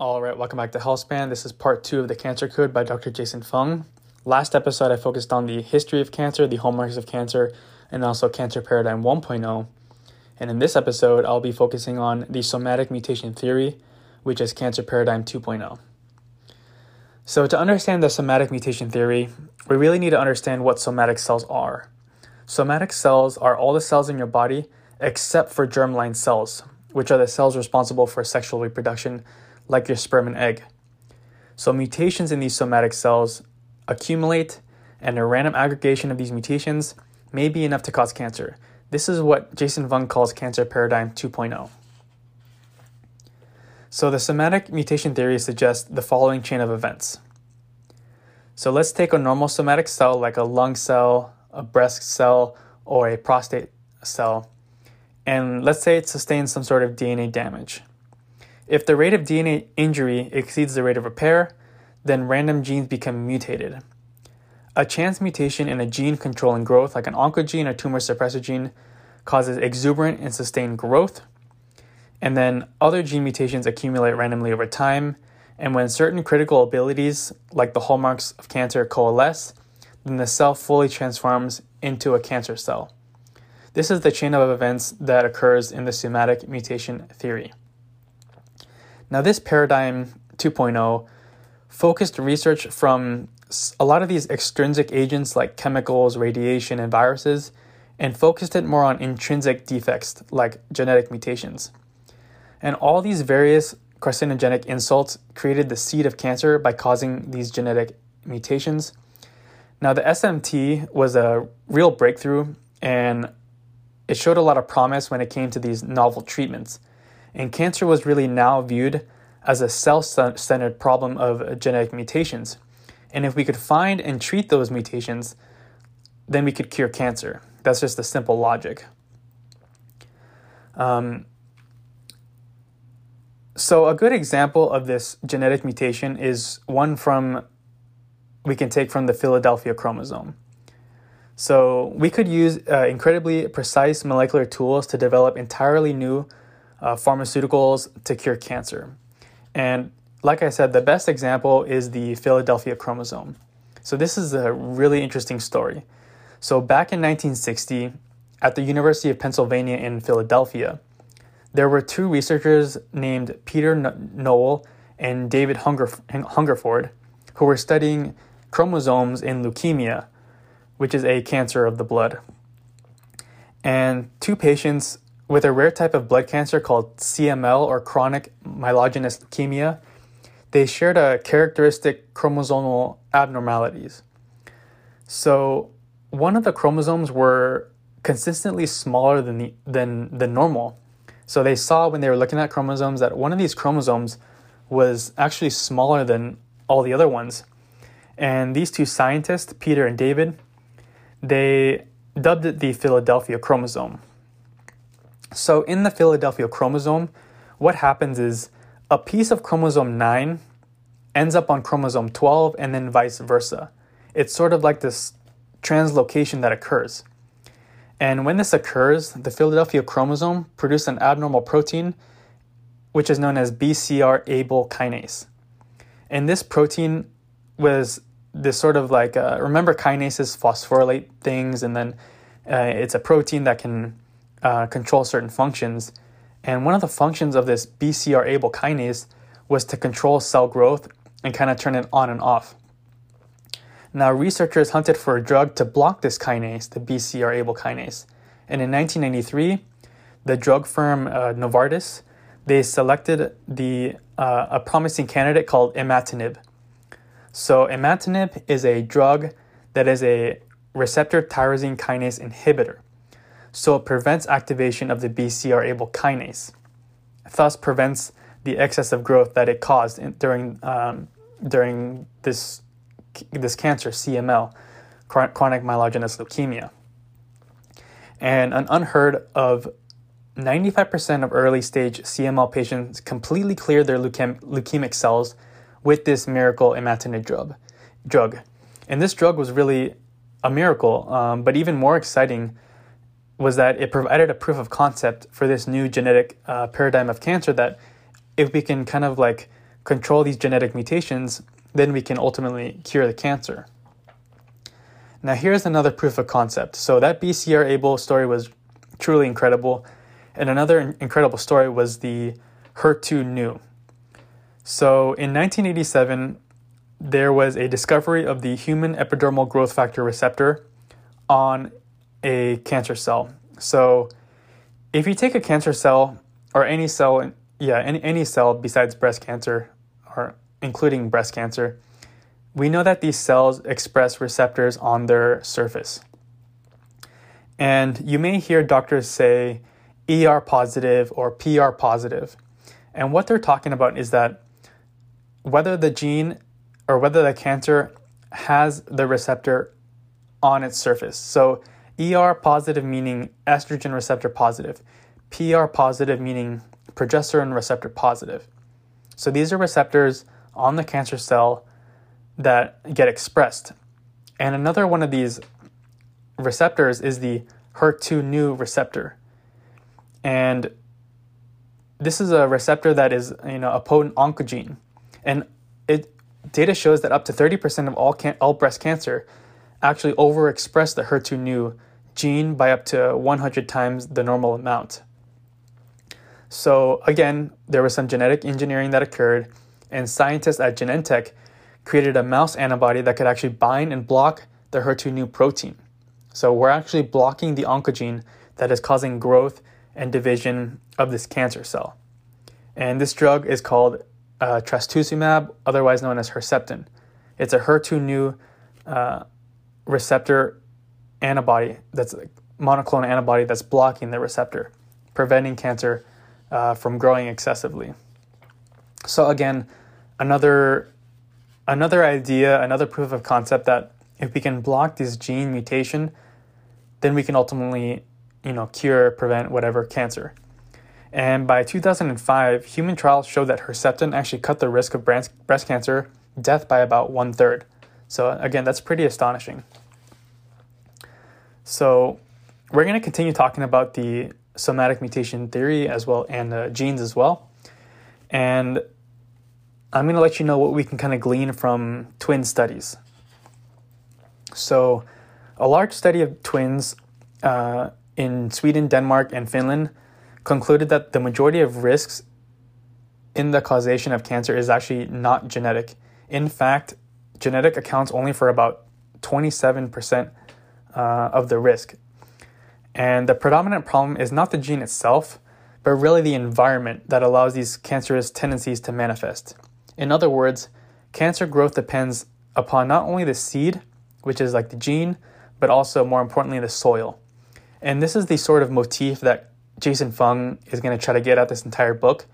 All right, welcome back to Healthspan. This is part two of the Cancer Code by Dr. Jason Fung. Last episode, I focused on the history of cancer, the hallmarks of cancer, and also Cancer Paradigm 1.0. And in this episode, I'll be focusing on the somatic mutation theory, which is Cancer Paradigm 2.0. So, to understand the somatic mutation theory, we really need to understand what somatic cells are. Somatic cells are all the cells in your body except for germline cells, which are the cells responsible for sexual reproduction, like your sperm and egg. So, mutations in these somatic cells accumulate, and a random aggregation of these mutations may be enough to cause cancer. This is what Jason Fung calls cancer paradigm 2.0. So, the somatic mutation theory suggests the following chain of events. So, let's take a normal somatic cell like a lung cell, a breast cell, or a prostate cell, and let's say it sustains some sort of DNA damage. If the rate of DNA injury exceeds the rate of repair, then random genes become mutated. A chance mutation in a gene controlling growth, like an oncogene or tumor suppressor gene, causes exuberant and sustained growth, and then other gene mutations accumulate randomly over time. And when certain critical abilities, like the hallmarks of cancer, coalesce, then the cell fully transforms into a cancer cell. This is the chain of events that occurs in the somatic mutation theory. Now, this paradigm 2.0 focused research from a lot of these extrinsic agents like chemicals, radiation, and viruses, and focused it more on intrinsic defects like genetic mutations. And all these various carcinogenic insults created the seed of cancer by causing these genetic mutations. Now, the SMT was a real breakthrough, and it showed a lot of promise when it came to these novel treatments. And cancer was really now viewed as a cell centered problem of genetic mutations. And if we could find and treat those mutations, then we could cure cancer. That's just the simple logic. Um, so, a good example of this genetic mutation is one from we can take from the Philadelphia chromosome. So, we could use uh, incredibly precise molecular tools to develop entirely new uh, pharmaceuticals to cure cancer. And like I said, the best example is the Philadelphia chromosome. So, this is a really interesting story. So, back in 1960, at the University of Pennsylvania in Philadelphia, there were two researchers named Peter Nowell and David Hungerford who were studying chromosomes in leukemia, which is a cancer of the blood. And two patients with a rare type of blood cancer called CML or chronic myelogenous leukemia, they shared a characteristic chromosomal abnormalities. So, one of the chromosomes were consistently smaller than the, than the normal. So they saw when they were looking at chromosomes that one of these chromosomes was actually smaller than all the other ones. And these two scientists, Peter and David, they dubbed it the Philadelphia chromosome. So, in the Philadelphia chromosome, what happens is a piece of chromosome 9 ends up on chromosome 12 and then vice versa. It's sort of like this translocation that occurs. And when this occurs, the Philadelphia chromosome produces an abnormal protein, which is known as BCR-ABL kinase. And this protein was this sort of like, uh, remember kinases phosphorylate things, and then uh, it's a protein that can uh, control certain functions. And one of the functions of this BCR-ABL kinase was to control cell growth and kind of turn it on and off. Now, researchers hunted for a drug to block this kinase, the BCR-ABL kinase. And in 1993, the drug firm uh, Novartis, they selected the, uh, a promising candidate called imatinib. So, imatinib is a drug that is a receptor tyrosine kinase inhibitor so it prevents activation of the BCR-ABL kinase, thus prevents the excessive growth that it caused in, during um, during this this cancer CML, chronic myelogenous leukemia, and an unheard of 95% of early stage CML patients completely cleared their leukem- leukemic cells with this miracle imatinib drug. drug. And this drug was really a miracle, um, but even more exciting was that it provided a proof of concept for this new genetic uh, paradigm of cancer that if we can kind of like control these genetic mutations, then we can ultimately cure the cancer. Now, here's another proof of concept. So, that BCR-ABL story was truly incredible. And another incredible story was the HER2/neu. So, in 1987, there was a discovery of the human epidermal growth factor receptor on a cancer cell. So, if you take a cancer cell or any cell, yeah, any, any cell besides breast cancer, or including breast cancer, we know that these cells express receptors on their surface. And you may hear doctors say ER positive or PR positive. And what they're talking about is that whether the gene or whether the cancer has the receptor on its surface. So, ER positive meaning estrogen receptor positive, PR positive meaning progesterone receptor positive. So, these are receptors on the cancer cell that get expressed. And another one of these receptors is the HER2/neu receptor. And this is a receptor that is, you know, a potent oncogene. And it data shows that up to 30% of all can- all breast cancer actually overexpress the HER2/neu gene by up to 100 times the normal amount. So again, there was some genetic engineering that occurred, and scientists at Genentech created a mouse antibody that could actually bind and block the HER2/neu protein. So we're actually blocking the oncogene that is causing growth and division of this cancer cell. And this drug is called uh, trastuzumab, otherwise known as Herceptin. It's a HER2/neu uh, receptor antibody that's a monoclonal antibody that's blocking the receptor, preventing cancer uh, from growing excessively. So again, another another idea, another proof of concept that if we can block this gene mutation, then we can ultimately, you know, cure, prevent whatever cancer. And by 2005, human trials showed that Herceptin actually cut the risk of breast cancer death by about one third. So again, that's pretty astonishing. So we're going to continue talking about the somatic mutation theory as well and uh, genes as well. And I'm going to let you know what we can kind of glean from twin studies. So, a large study of twins uh, in Sweden, Denmark, and Finland concluded that the majority of risks in the causation of cancer is actually not genetic. In fact, genetic accounts only for about 27% uh, of the risk. And the predominant problem is not the gene itself, but really the environment that allows these cancerous tendencies to manifest. In other words, cancer growth depends upon not only the seed, which is like the gene, but also more importantly, the soil. And this is the sort of motif that Jason Fung is going to try to get at this entire book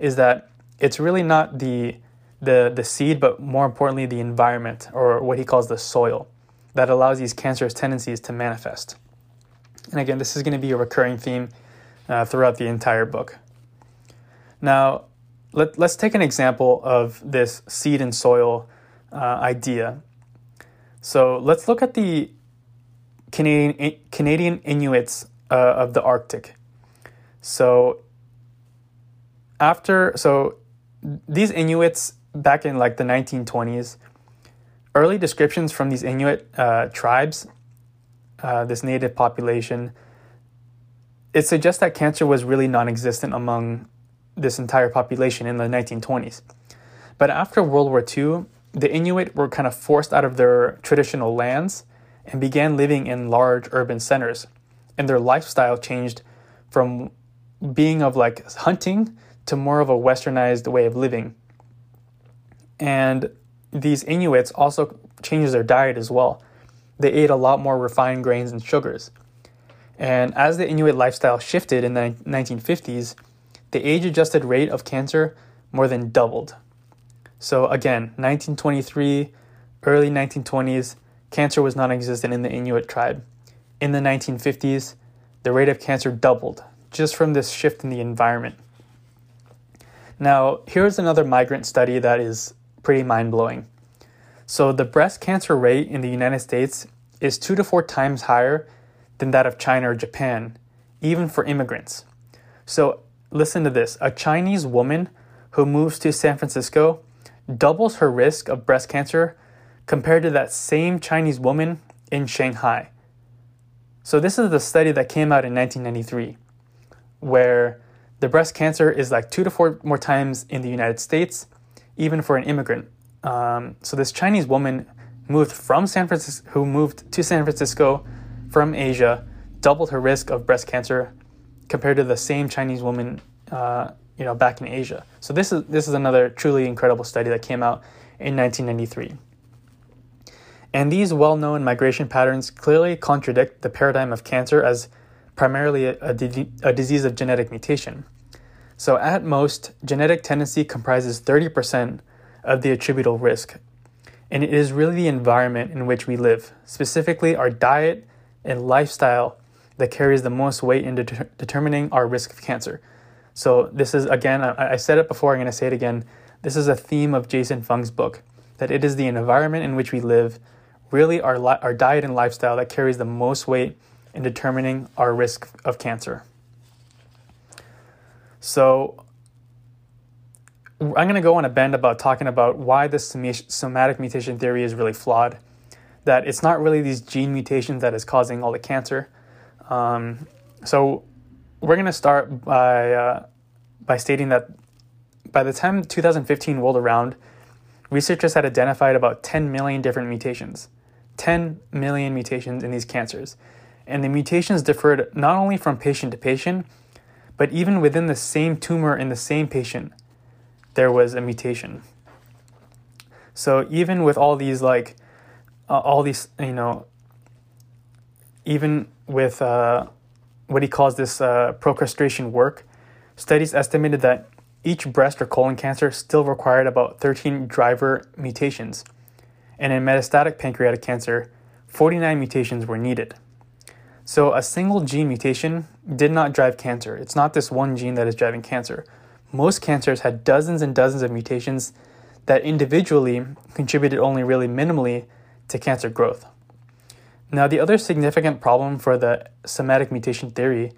is that it's really not the the the seed, but more importantly, the environment or what he calls the soil that allows these cancerous tendencies to manifest. And again, this is going to be a recurring theme uh, throughout the entire book. Now, let, us take an example of this seed and soil uh, idea. So let's look at the Canadian, Canadian Inuits uh, of the Arctic. So after, so these Inuits back in like the 1920s, early descriptions from these Inuit uh, tribes, uh, this native population, it suggests that cancer was really non existent among this entire population in the 1920s. But after World War II, the Inuit were kind of forced out of their traditional lands and began living in large urban centers. And their lifestyle changed from being of like hunting to more of a westernized way of living. And these Inuits also changed their diet as well. They ate a lot more refined grains and sugars. And as the Inuit lifestyle shifted in the 1950s, the age adjusted rate of cancer more than doubled. So, again, 1923, early 1920s, cancer was non existent in the Inuit tribe. In the 1950s, the rate of cancer doubled just from this shift in the environment. Now, here's another migrant study that is pretty mind blowing. So, the breast cancer rate in the United States is two to four times higher than that of China or Japan, even for immigrants. So, listen to this a Chinese woman who moves to San Francisco doubles her risk of breast cancer compared to that same Chinese woman in Shanghai. So, this is the study that came out in 1993, where the breast cancer is like two to four more times in the United States, even for an immigrant. Um, so, this Chinese woman moved from San Francisco, who moved to San Francisco from Asia, doubled her risk of breast cancer compared to the same Chinese woman, uh, you know, back in Asia. So this is this is another truly incredible study that came out in 1993. And these well-known migration patterns clearly contradict the paradigm of cancer as primarily a, a, a disease of genetic mutation. So at most, genetic tendency comprises 30% of the attributable risk, and it is really the environment in which we live, specifically our diet and lifestyle, that carries the most weight in de- determining our risk of cancer. So, this is again, I, I said it before, I'm going to say it again. This is a theme of Jason Fung's book that it is the environment in which we live, really our, li- our diet and lifestyle, that carries the most weight in determining our risk of cancer. So, I'm going to go on a bend about talking about why this somatic mutation theory is really flawed. That it's not really these gene mutations that is causing all the cancer. Um, so we're going to start by uh, by stating that by the time 2015 rolled around, researchers had identified about 10 million different mutations. 10 million mutations in these cancers. And the mutations differed not only from patient to patient, but even within the same tumor in the same patient there was a mutation. So even with all these like uh, all these you know even with uh, what he calls this uh, procrastination work, studies estimated that each breast or colon cancer still required about 13 driver mutations. And in metastatic pancreatic cancer, 49 mutations were needed. So a single gene mutation did not drive cancer. It's not this one gene that is driving cancer most cancers had dozens and dozens of mutations that individually contributed only really minimally to cancer growth. Now, the other significant problem for the somatic mutation theory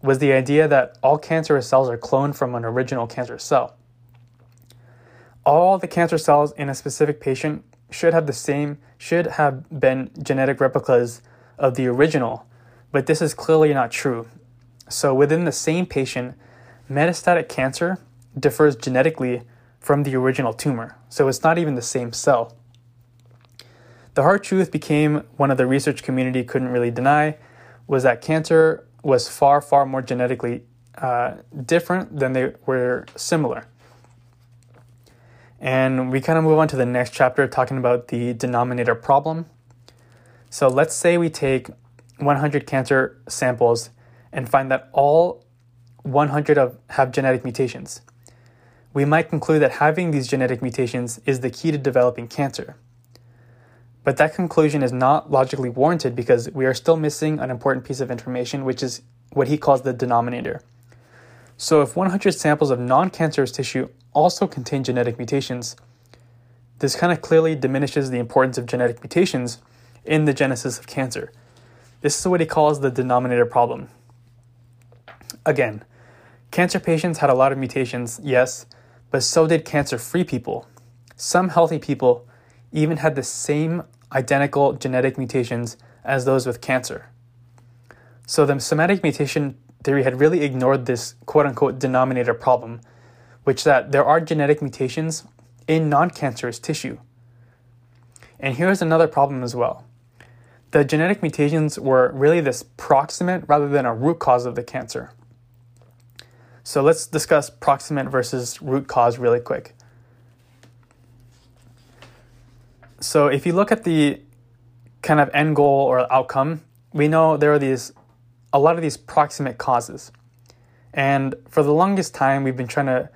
was the idea that all cancerous cells are cloned from an original cancer cell. All the cancer cells in a specific patient should have the same, should have been genetic replicas of the original, but this is clearly not true. So, within the same patient, metastatic cancer differs genetically from the original tumor, so it's not even the same cell. The hard truth became one of the research community couldn't really deny was that cancer was far, far more genetically uh, different than they were similar. And we kind of move on to the next chapter talking about the denominator problem. So let's say we take 100 cancer samples and find that all 100 of have genetic mutations. We might conclude that having these genetic mutations is the key to developing cancer. But that conclusion is not logically warranted because we are still missing an important piece of information, which is what he calls the denominator. So, if 100 samples of non cancerous tissue also contain genetic mutations, this kind of clearly diminishes the importance of genetic mutations in the genesis of cancer. This is what he calls the denominator problem. Again, Cancer patients had a lot of mutations, yes, but so did cancer free people. Some healthy people even had the same identical genetic mutations as those with cancer. So the somatic mutation theory had really ignored this quote unquote denominator problem, which that there are genetic mutations in non-cancerous tissue. And here's another problem as well. The genetic mutations were really this proximate rather than a root cause of the cancer. So let's discuss proximate versus root cause really quick. So if you look at the kind of end goal or outcome, we know there are these a lot of these proximate causes. And for the longest time we've been trying to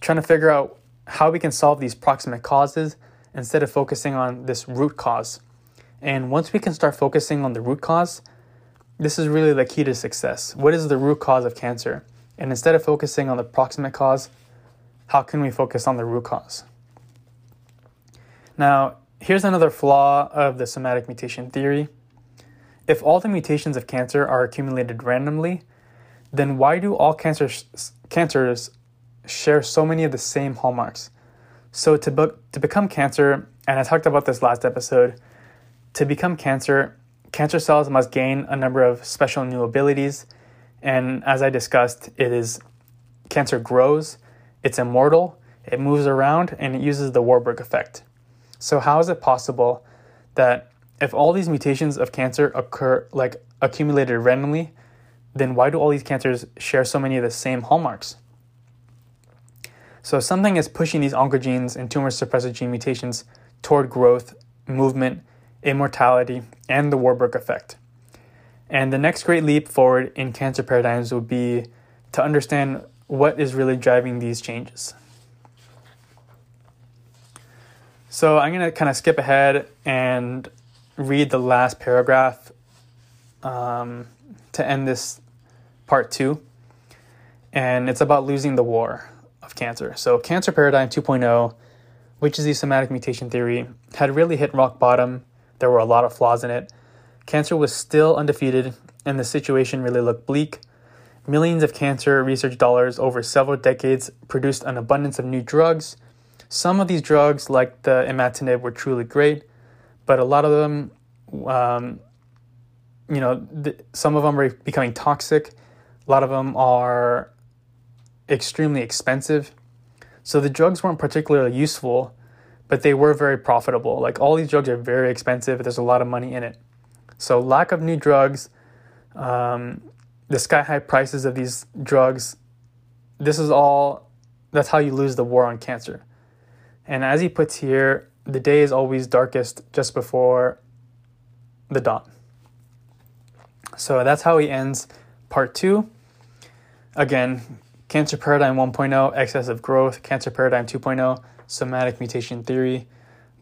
trying to figure out how we can solve these proximate causes instead of focusing on this root cause. And once we can start focusing on the root cause, this is really the key to success. What is the root cause of cancer? And instead of focusing on the proximate cause, how can we focus on the root cause? Now, here's another flaw of the somatic mutation theory. If all the mutations of cancer are accumulated randomly, then why do all cancers, cancers share so many of the same hallmarks. So to, to become cancer, and I talked about this last episode, to become cancer, cancer cells must gain a number of special new abilities. And as I discussed, it is cancer grows, it's immortal, it moves around, and it uses the Warburg effect. So how is it possible that if all these mutations of cancer occur like accumulated randomly, then why do all these cancers share so many of the same hallmarks? So something is pushing these oncogenes and tumor suppressor gene mutations toward growth, movement, immortality, and the Warburg effect. And the next great leap forward in cancer paradigms would be to understand what is really driving these changes. So I'm going to kind of skip ahead and read the last paragraph um, to end this part two. And it's about losing the war of cancer. So, Cancer Paradigm 2.0, which is the somatic mutation theory, had really hit rock bottom. There were a lot of flaws in it. Cancer was still undefeated, and the situation really looked bleak. Millions of cancer research dollars over several decades produced an abundance of new drugs. Some of these drugs, like the imatinib, were truly great, but a lot of them, um, you know, th- some of them are becoming toxic. A lot of them are extremely expensive. So the drugs weren't particularly useful, but they were very profitable. Like all these drugs are very expensive, there's a lot of money in it. So, lack of new drugs, um, the sky high prices of these drugs, this is all, that's how you lose the war on cancer. And as he puts here, the day is always darkest just before the dawn. So that's how he ends part two. Again, Cancer Paradigm 1.0, excessive growth, Cancer Paradigm 2.0, somatic mutation theory.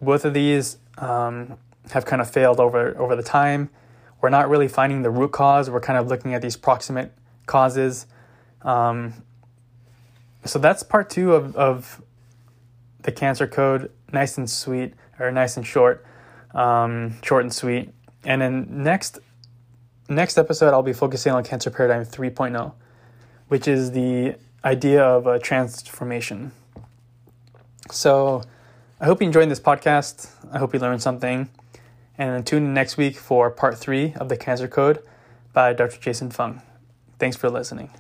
Both of these um, have kind of failed over, over the time. We're not really finding the root cause, we're kind of looking at these proximate causes. Um, so that's part two of, of the cancer code, nice and sweet, or nice and short, um, short and sweet. And then next next episode, I'll be focusing on Cancer Paradigm 3.0 which is the idea of a transformation. So I hope you enjoyed this podcast. I hope you learned something. And tune in next week for part three of the Cancer Code by Dr. Jason Fung. Thanks for listening.